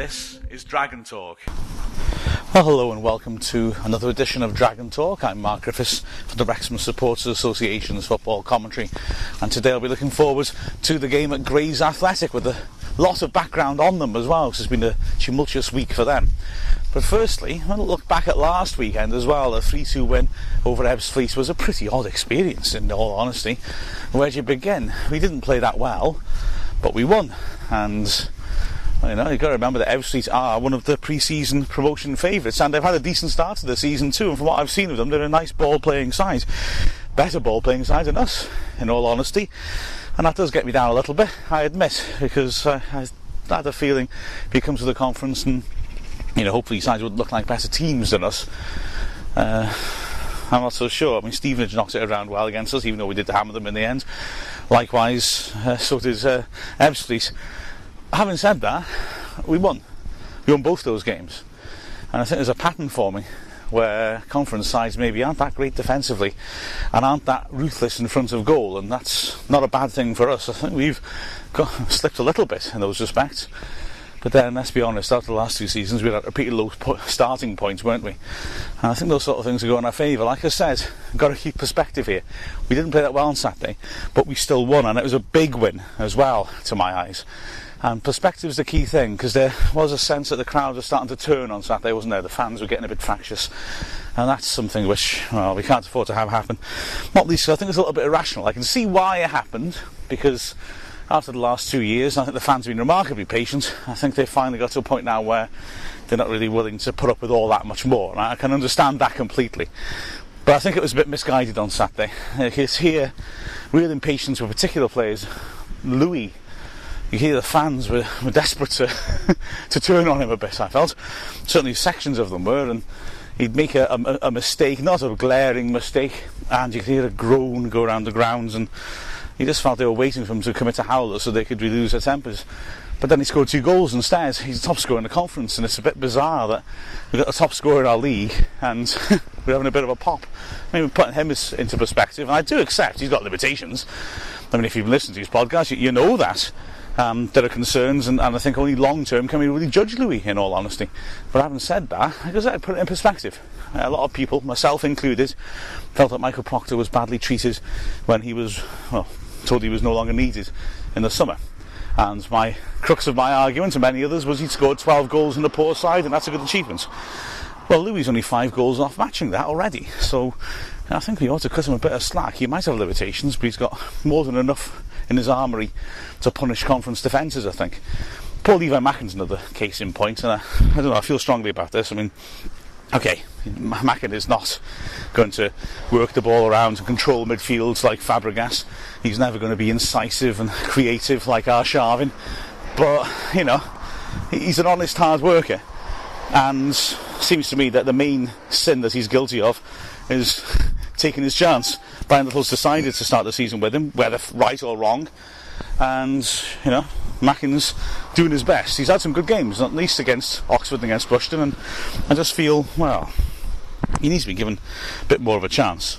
This is Dragon Talk. Well, hello and welcome to another edition of Dragon Talk. I'm Mark Griffiths from the Wrexham Supporters Association's football commentary, and today I'll be looking forward to the game at Grays Athletic with a lot of background on them as well, because it's been a tumultuous week for them. But firstly, I want to look back at last weekend as well. A 3 2 win over Ebbsfleet was a pretty odd experience, in all honesty. Where do you begin? We didn't play that well, but we won, and you know, you've got to remember that Ebbsfleet are one of the pre-season promotion favourites, and they've had a decent start to the season too. And from what I've seen of them, they're a nice ball-playing side, better ball-playing side than us, in all honesty. And that does get me down a little bit, I admit, because uh, I had a feeling if he comes to the conference and you know, hopefully sides would look like better teams than us. Uh, I'm not so sure. I mean, Stevenage knocked it around well against us, even though we did hammer them in the end. Likewise, uh, so did uh, Ebbsfleet having said that, we won. We won both those games. And I think there's a pattern forming where conference sides maybe aren't that great defensively and aren't that ruthless in front of goal, and that's not a bad thing for us. I think we've got, slipped a little bit in those respects. But then, let's be honest, after the last two seasons, we had repeated low starting points, weren't we? And I think those sort of things are going our favour. Like I said, got to keep perspective here. We didn't play that well on Saturday, but we still won, and it was a big win as well, to my eyes. And perspective is the key thing because there was a sense that the crowd was starting to turn on Saturday, wasn't there? The fans were getting a bit fractious, and that's something which well we can't afford to have happen. Not least, I think it's a little bit irrational. I can see why it happened because after the last two years, I think the fans have been remarkably patient. I think they've finally got to a point now where they're not really willing to put up with all that much more. And I can understand that completely. But I think it was a bit misguided on Saturday. It's here real impatience with particular players. Louis you hear the fans were, were desperate to, to turn on him a bit, I felt. Certainly sections of them were, and he'd make a, a, a mistake, not a glaring mistake, and you could hear a groan go around the grounds, and he just felt they were waiting for him to commit a howler so they could lose their tempers. But then he scored two goals instead. He's the top scorer in the conference, and it's a bit bizarre that we've got a top scorer in our league and we're having a bit of a pop. I mean, we're putting him into perspective, and I do accept he's got limitations. I mean, if you've listened to his podcast, you, you know that um, there are concerns, and, and I think only long term can we really judge Louis, in all honesty. But having said that, I guess I put it in perspective. A lot of people, myself included, felt that Michael Proctor was badly treated when he was, well, told he was no longer needed in the summer. And my crux of my argument, and many others, was he'd scored 12 goals in the poor side, and that's a good achievement. Well, Louis only five goals off matching that already, so I think we ought to cut him a bit of slack. He might have limitations, but he's got more than enough in his armoury to punish conference defences, I think. Paul Levi Mackin's another case in point, and I, I don't know, I feel strongly about this. I mean, okay, Mackin is not going to work the ball around and control midfields like Fabregas. He's never going to be incisive and creative like Arshavin. But, you know, he's an honest hard worker. And seems to me that the main sin that he's guilty of is taking his chance. Brian Little's decided to start the season with him, whether right or wrong. And, you know, Mackin's doing his best. He's had some good games, not least against Oxford and against Burton, and I just feel, well, he needs to be given a bit more of a chance.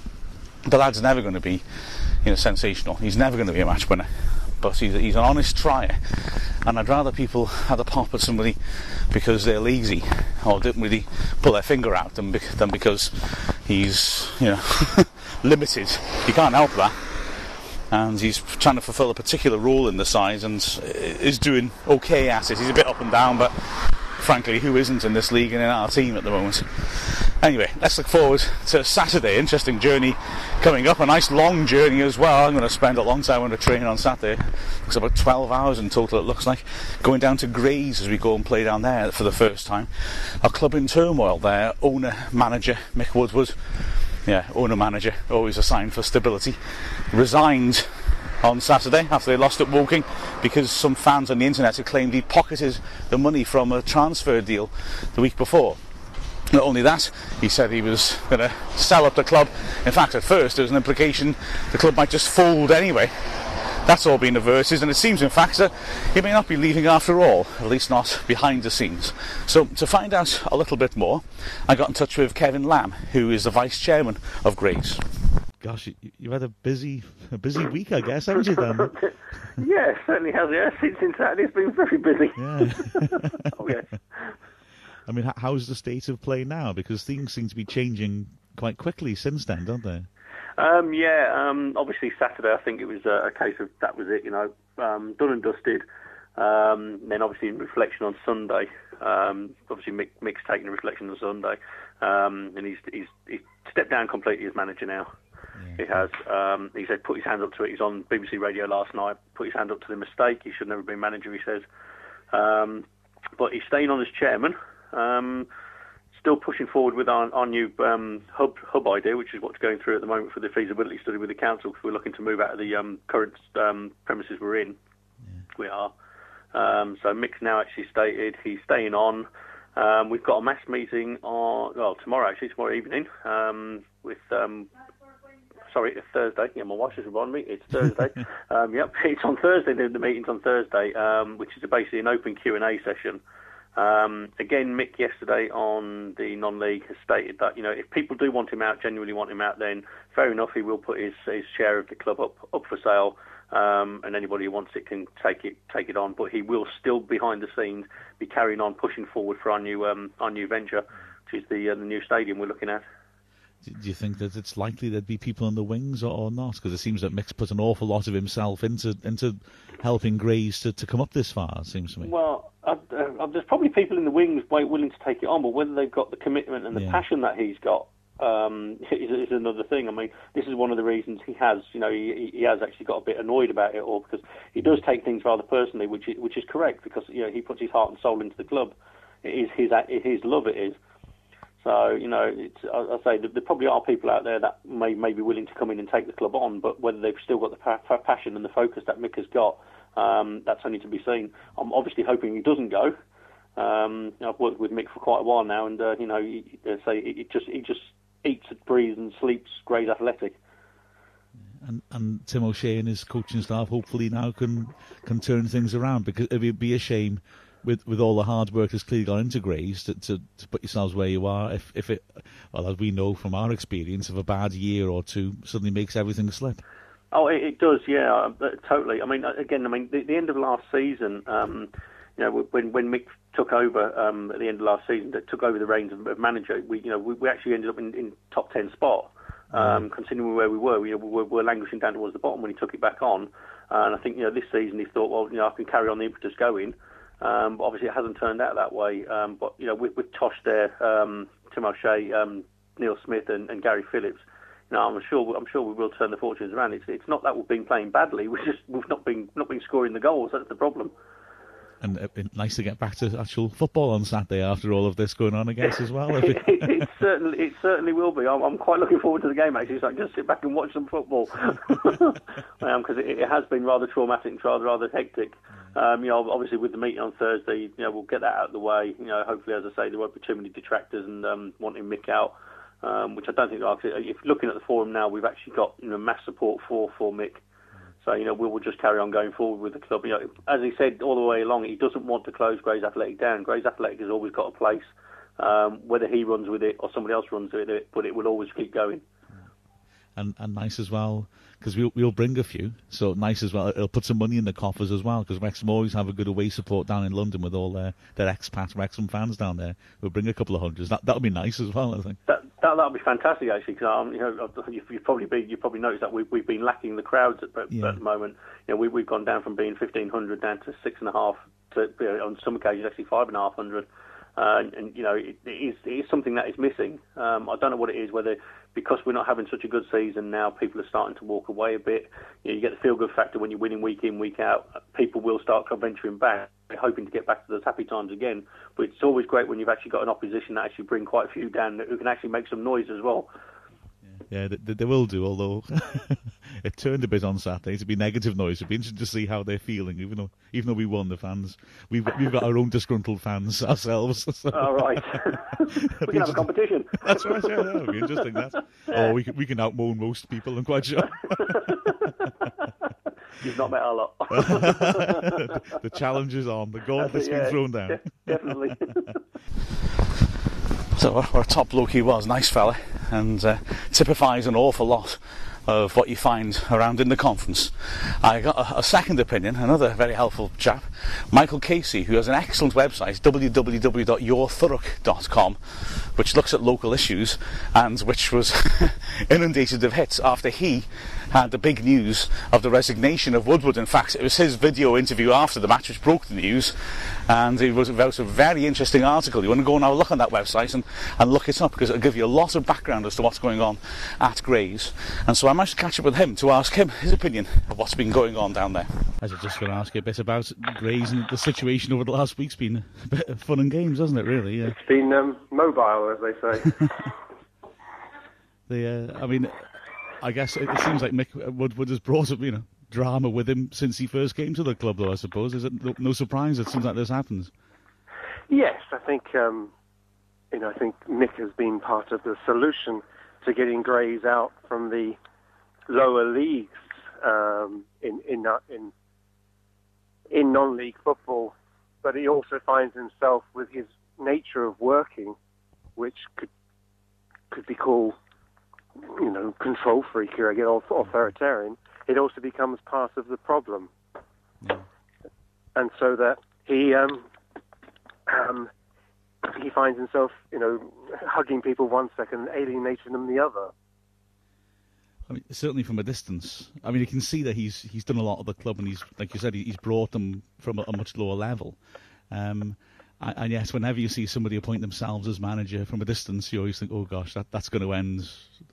The lad's never going to be, you know, sensational. He's never going to be a match winner. But he's, he's an honest tryer, and I'd rather people had a pop at somebody because they're lazy or didn't really pull their finger out than, than because he's, you know, limited. You can't help that. And he's trying to fulfil a particular role in the side and is doing okay at it. He's a bit up and down, but frankly, who isn't in this league and in our team at the moment? Anyway, let's look forward to Saturday. Interesting journey coming up. A nice long journey as well. I'm going to spend a long time on the train on Saturday. It's about 12 hours in total, it looks like. Going down to Grays as we go and play down there for the first time. A club in turmoil there. Owner, manager, Mick Woodward. Yeah, owner, manager, always a sign for stability. Resigned on Saturday after they lost at Woking because some fans on the internet had claimed he pocketed the money from a transfer deal the week before. Not only that, he said he was going to sell up the club. In fact, at first there was an implication the club might just fold anyway. That's all been averted, and it seems, in fact, that he may not be leaving after all, at least not behind the scenes. So, to find out a little bit more, I got in touch with Kevin Lamb, who is the vice chairman of Grays. Gosh, you, have had a busy, a busy week, I guess, haven't you? Then, yeah, certainly has. Yeah, since, Saturday, it's been very busy. Yeah. oh yes. I mean, how's the state of play now? Because things seem to be changing quite quickly since then, don't they? Um, yeah, um, obviously Saturday, I think it was a, a case of that was it, you know, um, done and dusted. Um, then obviously in reflection on Sunday, um, obviously Mick, Mick's taking a reflection on Sunday, um, and he's, he's, he's stepped down completely as manager now. Yeah. He has. Um, he said put his hand up to it. He's on BBC Radio last night. Put his hand up to the mistake. He should never have been manager. He says, um, but he's staying on as chairman. Um, still pushing forward with our, our new um, hub hub idea, which is what's going through at the moment for the feasibility study with the council. Because we're looking to move out of the um, current um, premises we're in. Yeah. We are. Um, so Mick's now actually stated he's staying on. Um, we've got a mass meeting on well tomorrow actually tomorrow evening um, with um, sorry it's Thursday yeah my wife just reminded me it's Thursday um, yep it's on Thursday the, the meeting's on Thursday um, which is basically an open Q and A session um, again, Mick yesterday on the non-league has stated that you know if people do want him out, genuinely want him out, then fair enough, he will put his, his share of the club up up for sale, um, and anybody who wants it can take it take it on. But he will still behind the scenes be carrying on pushing forward for our new um, our new venture, which is the uh, the new stadium we're looking at. Do you think that it's likely there'd be people in the wings or, or not? Because it seems that Mick's put an awful lot of himself into into helping Grays to, to come up this far. It seems to me. Well, uh, uh, there's probably people in the wings willing to take it on, but whether they've got the commitment and the yeah. passion that he's got um, is, is, another thing. I mean, this is one of the reasons he has, you know, he, he has actually got a bit annoyed about it all because he does take things rather personally, which is, which is correct because you know he puts his heart and soul into the club. It is his his love. It is. So you know, I, I say there probably are people out there that may may be willing to come in and take the club on, but whether they've still got the pa- passion and the focus that Mick has got, um, that's only to be seen. I'm obviously hoping he doesn't go. Um, I've worked with Mick for quite a while now, and uh, you know, he, say he just he just eats, breathes, and sleeps Grays Athletic. And, and Tim O'Shea and his coaching staff hopefully now can can turn things around because it would be a shame with with all the hard work that's clearly gone into Grays to, to, to put yourselves where you are. If if it, well, as we know from our experience, if a bad year or two suddenly makes everything slip. Oh, it, it does, yeah, uh, totally. I mean, uh, again, I mean, the, the end of last season, um, you know, when when Mick took over um, at the end of last season, that took over the reins of, of manager, we you know we, we actually ended up in, in top ten spot. Um, mm. Considering where we were, we, we were, we were languishing down towards the bottom when he took it back on. Uh, and I think you know this season he thought, well, you know, I can carry on the impetus going. Um, but obviously, it hasn't turned out that way. Um, but you know, with, with Tosh there, um, Tim O'Shea, um, Neil Smith, and, and Gary Phillips, you know, I'm sure I'm sure we will turn the fortunes around. It's it's not that we've been playing badly. We've just we've not been not been scoring the goals. That's the problem. And uh, it's nice to get back to actual football on Saturday after all of this going on, I guess, as well. it, it, certainly, it certainly will be. I'm, I'm, quite looking forward to the game actually, so I can just sit back and watch some football because um, it, it, has been rather traumatic and rather rather hectic. Um, you know, obviously with the meeting on Thursday, you know, we'll get that out of the way. You know, hopefully, as I say, there won't be too many detractors and um, wanting Mick out, um, which I don't think. If looking at the forum now, we've actually got you know mass support for for Mick. So you know, we will just carry on going forward with the club. You know, as he said all the way along, he doesn't want to close Grays Athletic down. Grays Athletic has always got a place, um, whether he runs with it or somebody else runs with it, but it will always keep going. And and nice as well because we'll, we'll bring a few. So nice as well. It'll put some money in the coffers as well because Wrexham always have a good away support down in London with all their, their expat Wrexham fans down there. We'll bring a couple of hundreds. That that'll be nice as well. I think that that that'll be fantastic actually because um, you know you, you probably be you probably noticed that we've we've been lacking the crowds at, yeah. at the moment. You know we we've gone down from being fifteen hundred down to six and a half to you know, on some occasions actually five and a half hundred. Uh, and, and, you know, it, it, is, it is something that is missing. Um, I don't know what it is, whether because we're not having such a good season now, people are starting to walk away a bit. You, know, you get the feel good factor when you're winning week in, week out. People will start venturing back, hoping to get back to those happy times again. It's always great when you've actually got an opposition that actually bring quite a few down who can actually make some noise as well. Yeah, they, they will do, although it turned a bit on Saturday to be negative noise. It'd be interesting to see how they're feeling, even though even though we won the fans. We've we've got our own disgruntled fans ourselves. So. All right. we can have a competition. That's right, yeah, that would be interesting, that. Oh, we can, we can outmoan most people, I'm quite sure. You've not met a lot. the challenge is on. The gauntlet's yeah, been thrown down. Definitely. So what a top bloke he was, nice fella, and uh, typifies an awful lot of what you find around in the conference. I got a, a, second opinion, another very helpful chap, Michael Casey, who has an excellent website, www.yourthurrock.com, which looks at local issues and which was inundated of hits after he had the big news of the resignation of Woodward. In fact, it was his video interview after the match which broke the news, and it was, was a very interesting article. You want to go and have a look on that website and, and look it up because it'll give you a lot of background as to what's going on at Grays. And so I managed to catch up with him to ask him his opinion of what's been going on down there. I was just going to ask you a bit about Grays and the situation over the last week's been a bit of fun and games, hasn't it? Really? Yeah. It's been um, mobile, as they say. the, uh, I mean, I guess it, it seems like Mick Woodward has brought up, you know, drama with him since he first came to the club, though. I suppose is it no, surprise? It seems like this happens. Yes, I think um, you know. I think Mick has been part of the solution to getting Grays out from the lower leagues um, in in uh, in in non-league football, but he also finds himself with his nature of working, which could could be called you know, control freak or get authoritarian, it also becomes part of the problem. Yeah. And so that he um, um, he finds himself, you know, hugging people one second and alienating them the other. I mean, certainly from a distance. I mean, you can see that he's he's done a lot of the club, and he's like you said, he's brought them from a, a much lower level. Um, and yes, whenever you see somebody appoint themselves as manager from a distance, you always think, "Oh gosh, that, that's going to end,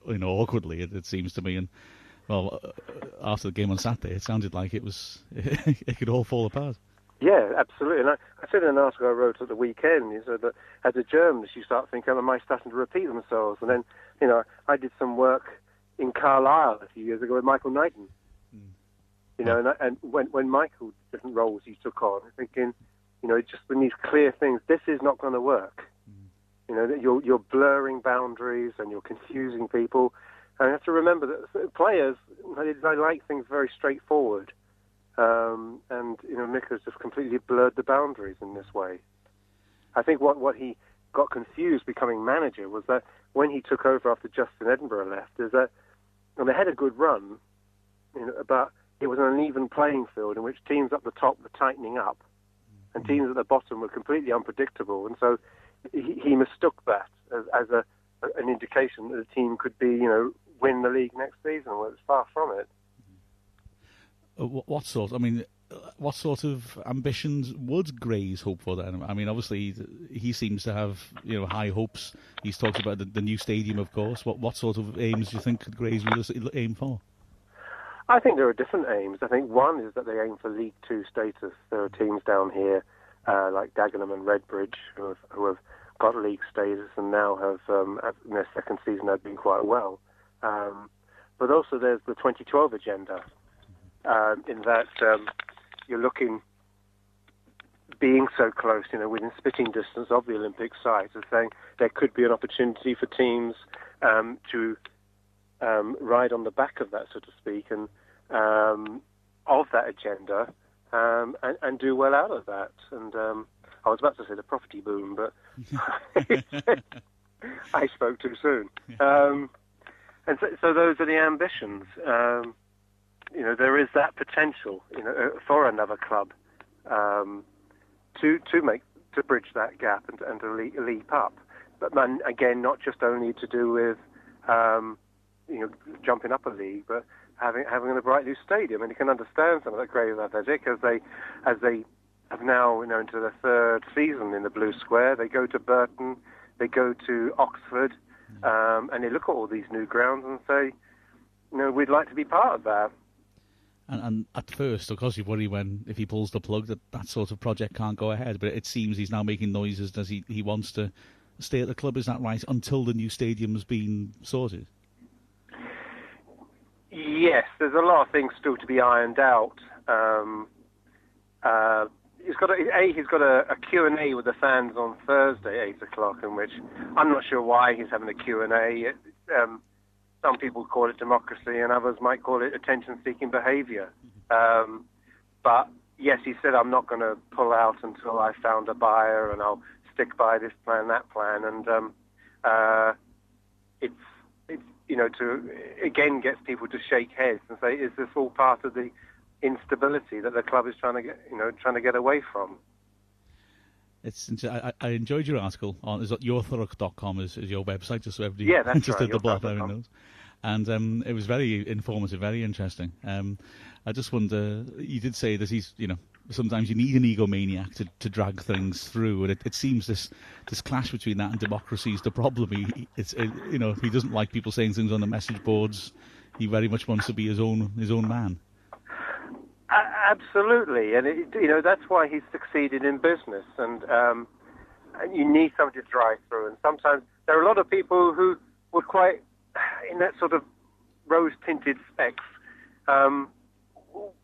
you know, awkwardly." It, it seems to me, and well, uh, after the game on Saturday, it sounded like it was it could all fall apart. Yeah, absolutely. And I, I said in an article I wrote at the weekend, you said that as a journalist, you start thinking, "Am I starting to repeat themselves?" And then, you know, I did some work in Carlisle a few years ago with Michael Knighton. Mm. You know, and, and when when Michael different roles he took on, thinking you know, just when these clear things, this is not going to work. Mm. You know, you're you're blurring boundaries and you're confusing people. And you have to remember that players they, they like things very straightforward. Um, and you know, Mick has just completely blurred the boundaries in this way. I think what what he got confused becoming manager was that when he took over after Justin Edinburgh left, is that and they had a good run, you know, but it was an uneven playing field in which teams up the top were tightening up and teams at the bottom were completely unpredictable. And so he, he mistook that as, as a, an indication that a team could be, you know, win the league next season. Well, it's far from it. Uh, what sort? I mean, what sort of ambitions would Grays hope for then? I mean, obviously he seems to have you know high hopes. He's talked about the, the new stadium, of course. What what sort of aims do you think Grays will aim for? I think there are different aims. I think one is that they aim for League Two status. There are teams down here uh, like Dagenham and Redbridge who have, who have got league status and now have um, in their second season have been quite well. Um, but also there's the 2012 agenda um, in that um, you're looking being so close, you know, within spitting distance of the Olympic site, and saying there could be an opportunity for teams um, to um, ride on the back of that, so to speak, and um, of that agenda, um, and, and, do well out of that. And um, I was about to say the property boom, but I spoke too soon. Um, and so, so, those are the ambitions. Um, you know, there is that potential, you know, uh, for another club to to make to bridge that gap and, and to leap, leap up. But man, again, not just only to do with um, you know, jumping up a league, but having having a bright new stadium. And you can understand some of that Grays Athletic as they as they have now you know into their third season in the Blue Square. They go to Burton, they go to Oxford, um, and they look at all these new grounds and say, you know, we'd like to be part of that. And, and, at first, of course, you worry when if he pulls the plug that that sort of project can't go ahead. But it seems he's now making noises as he, he wants to stay at the club. Is that right? Until the new stadium's been sorted. Yes, there's a lot of things still to be ironed out. Um, uh, he's got a, a he's got a, a Q and A with the fans on Thursday, eight o'clock, in which I'm not sure why he's having a Q and A. Um, some people call it democracy, and others might call it attention-seeking behaviour. Um, but yes, he said I'm not going to pull out until I found a buyer, and I'll stick by this plan, that plan, and um, uh, it's you know, to again gets people to shake heads and say, is this all part of the instability that the club is trying to get, you know, trying to get away from? It's. I, I enjoyed your article on is yourthurrock.com is, is your website just so everybody yeah, that's just right, the block knows. And um, it was very informative, very interesting. Um, I just wonder. You did say that he's, you know, sometimes you need an egomaniac to, to drag things through, and it, it seems this this clash between that and democracy is the problem. He, it's it, you know he doesn't like people saying things on the message boards. He very much wants to be his own his own man. Absolutely, and it, you know that's why he's succeeded in business, and um, and you need somebody to drive through. And sometimes there are a lot of people who would quite, in that sort of rose-tinted specs, um,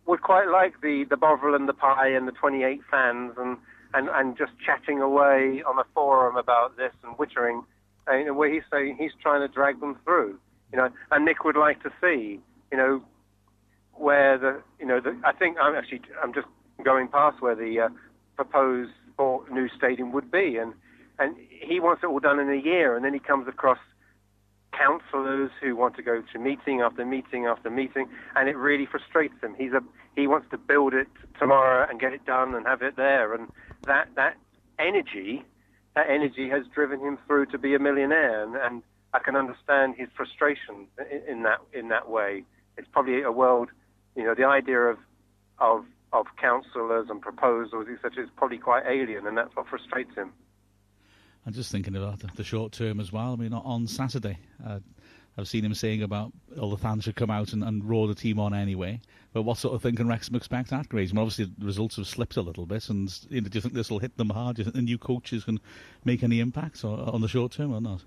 would quite like the the Bovril and the pie and the 28 fans and and and just chatting away on a forum about this and wittering, and where he's saying he's trying to drag them through, you know. And Nick would like to see, you know, where the you know the, I think I'm actually I'm just going past where the uh, proposed new stadium would be, and and he wants it all done in a year, and then he comes across councillors who want to go to meeting after meeting after meeting, and it really frustrates him. He's a he wants to build it tomorrow and get it done and have it there, and that that energy that energy has driven him through to be a millionaire, and, and I can understand his frustration in, in that in that way. It's probably a world you know, the idea of of of councillors and proposals, etc., is probably quite alien, and that's what frustrates him. I'm just thinking about the short term as well. I mean, on Saturday, uh, I've seen him saying about all the fans should come out and, and roar the team on anyway. But what sort of thing can Wrexham expect at Grays? Obviously, the results have slipped a little bit, and you know, do you think this will hit them hard? Do you think the new coaches can make any impact or, on the short term or not?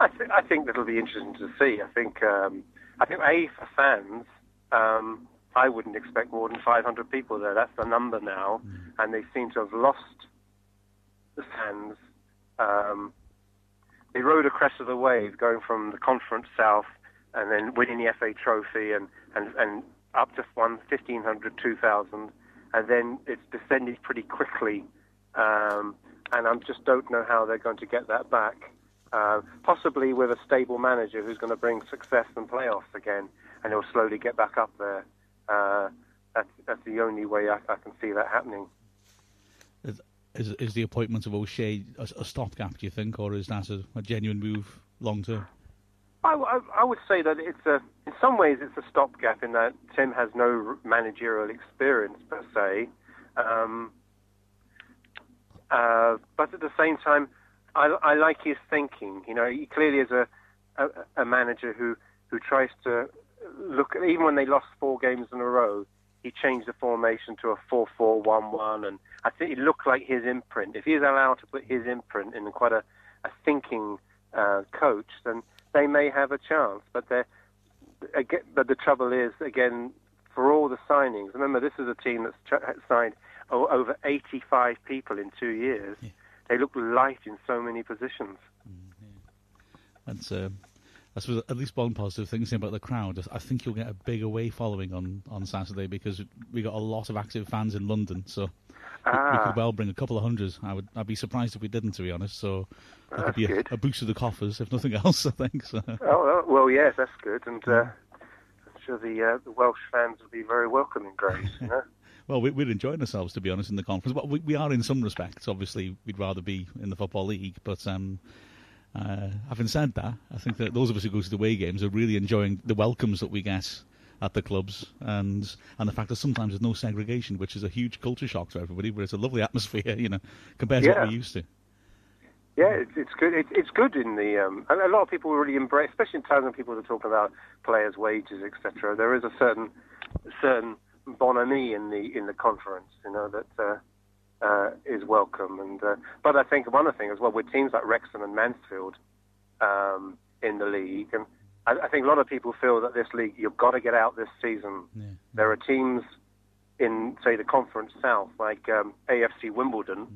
I, th- I think that'll be interesting to see. I think um, I think a for fans, um, I wouldn't expect more than 500 people there. That's the number now, mm. and they seem to have lost the fans. Um, they rode a crest of the wave, going from the Conference South and then winning the FA Trophy and, and, and up to one 1,500, 2,000, and then it's descended pretty quickly. Um, and I just don't know how they're going to get that back. Uh, possibly with a stable manager who's going to bring success and playoffs again and he'll slowly get back up there. Uh, that's, that's the only way I, I, can see that happening. Is, is, the appointment of O'Shea a, a, stopgap, do you think, or is that a, a genuine move long term? I, I, I, would say that it's a, in some ways, it's a stopgap in that Tim has no managerial experience per se. Um, uh, but at the same time, I, I, like his thinking. You know, he clearly is a, a, a manager who, who tries to look, even when they lost four games in a row, he changed the formation to a 4-4-1-1, and I think it looked like his imprint. If he's allowed to put his imprint in quite a, a thinking uh, coach, then they may have a chance. But they again, but the trouble is, again, for all the signings, remember this is a team that's ch- signed over 85 people in two years. Yeah. They look light in so many positions. Mm, yeah. That's uh, I suppose at least one positive thing to say about the crowd. I think you'll get a big away following on, on Saturday because we got a lot of active fans in London. So ah. we, could ah. well bring a couple of hundreds. I would I'd be surprised if we didn't, to be honest. So that could be a, a, boost to the coffers, if nothing else. I think. So. Oh, oh well, yes, that's good, and uh, I'm sure the uh, the Welsh fans will be very welcoming, Grace. You know? well, we, are enjoying ourselves, to be honest, in the conference. But we, we, are in some respects. Obviously, we'd rather be in the football league, but. Um, uh, having said that, I think that those of us who go to the away games are really enjoying the welcomes that we get at the clubs and and the fact that sometimes there's no segregation, which is a huge culture shock to everybody, but it's a lovely atmosphere, you know, compared to yeah. what we're used to. Yeah, it's, it's good. It's, it's good in the. Um, a lot of people really embrace, especially in times when people are talking about players' wages, etc. There is a certain certain bonhomie in the in the conference, you know that. Uh, uh, is welcome. And uh, but I think one other thing as well with teams like Wrexham and Mansfield um, in the league, and I, I, think a lot of people feel that this league you've got to get out this season. Yeah. There are teams in say the Conference South like um, AFC Wimbledon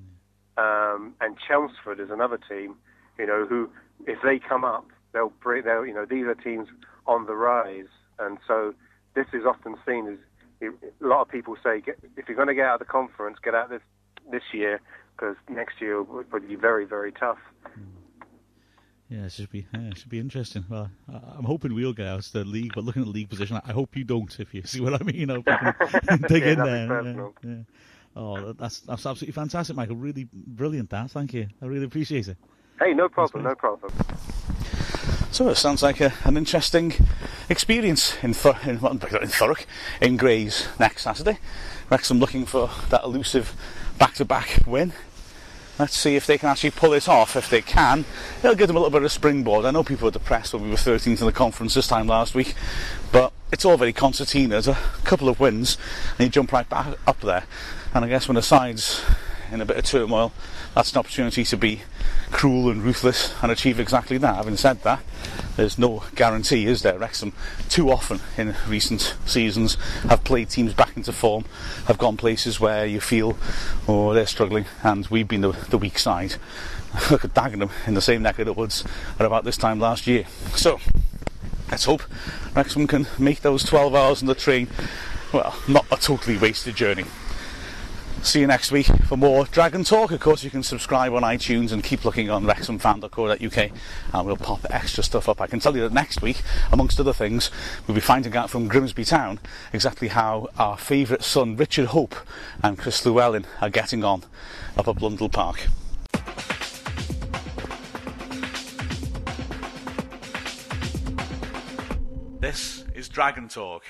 um, and Chelmsford is another team. You know who if they come up they'll bring they'll you know these are teams on the rise, and so this is often seen as a lot of people say, get, if you're going to get out of the conference, get out of this this year because next year would be very, very tough. Yeah, it should be yeah, it should be interesting. Well, I'm hoping we'll get out of the league, but looking at the league position, I hope you don't. If you see what I mean, I hope you can dig yeah, in there. Yeah, yeah. Oh, that's that's absolutely fantastic, Michael. Really brilliant. That. Thank you. I really appreciate it. Hey, no problem. No problem. So it sounds like a, an interesting experience in, Thur- in, in Thurrock, in Grays next Saturday. Wrexham looking for that elusive back-to-back win. Let's see if they can actually pull it off. If they can, it'll give them a little bit of springboard. I know people were depressed when we were 13th in the conference this time last week, but it's all very concertina. There's a couple of wins, and you jump right back up there. And I guess when the side's in a bit of turmoil, that's an opportunity to be cruel and ruthless and achieve exactly that. Having said that, there's no guarantee, is there? Wrexham, too often in recent seasons, have played teams back into form, have gone places where you feel, oh, they're struggling, and we've been the, the weak side. Look at Dagenham in the same neck of the woods at about this time last year. So, let's hope Wrexham can make those 12 hours on the train, well, not a totally wasted journey. See you next week for more Dragon Talk. Of course, you can subscribe on iTunes and keep looking on wrexhamfan.co.uk and we'll pop extra stuff up. I can tell you that next week, amongst other things, we'll be finding out from Grimsby Town exactly how our favourite son, Richard Hope, and Chris Llewellyn are getting on up at Blundell Park. This is Dragon Talk.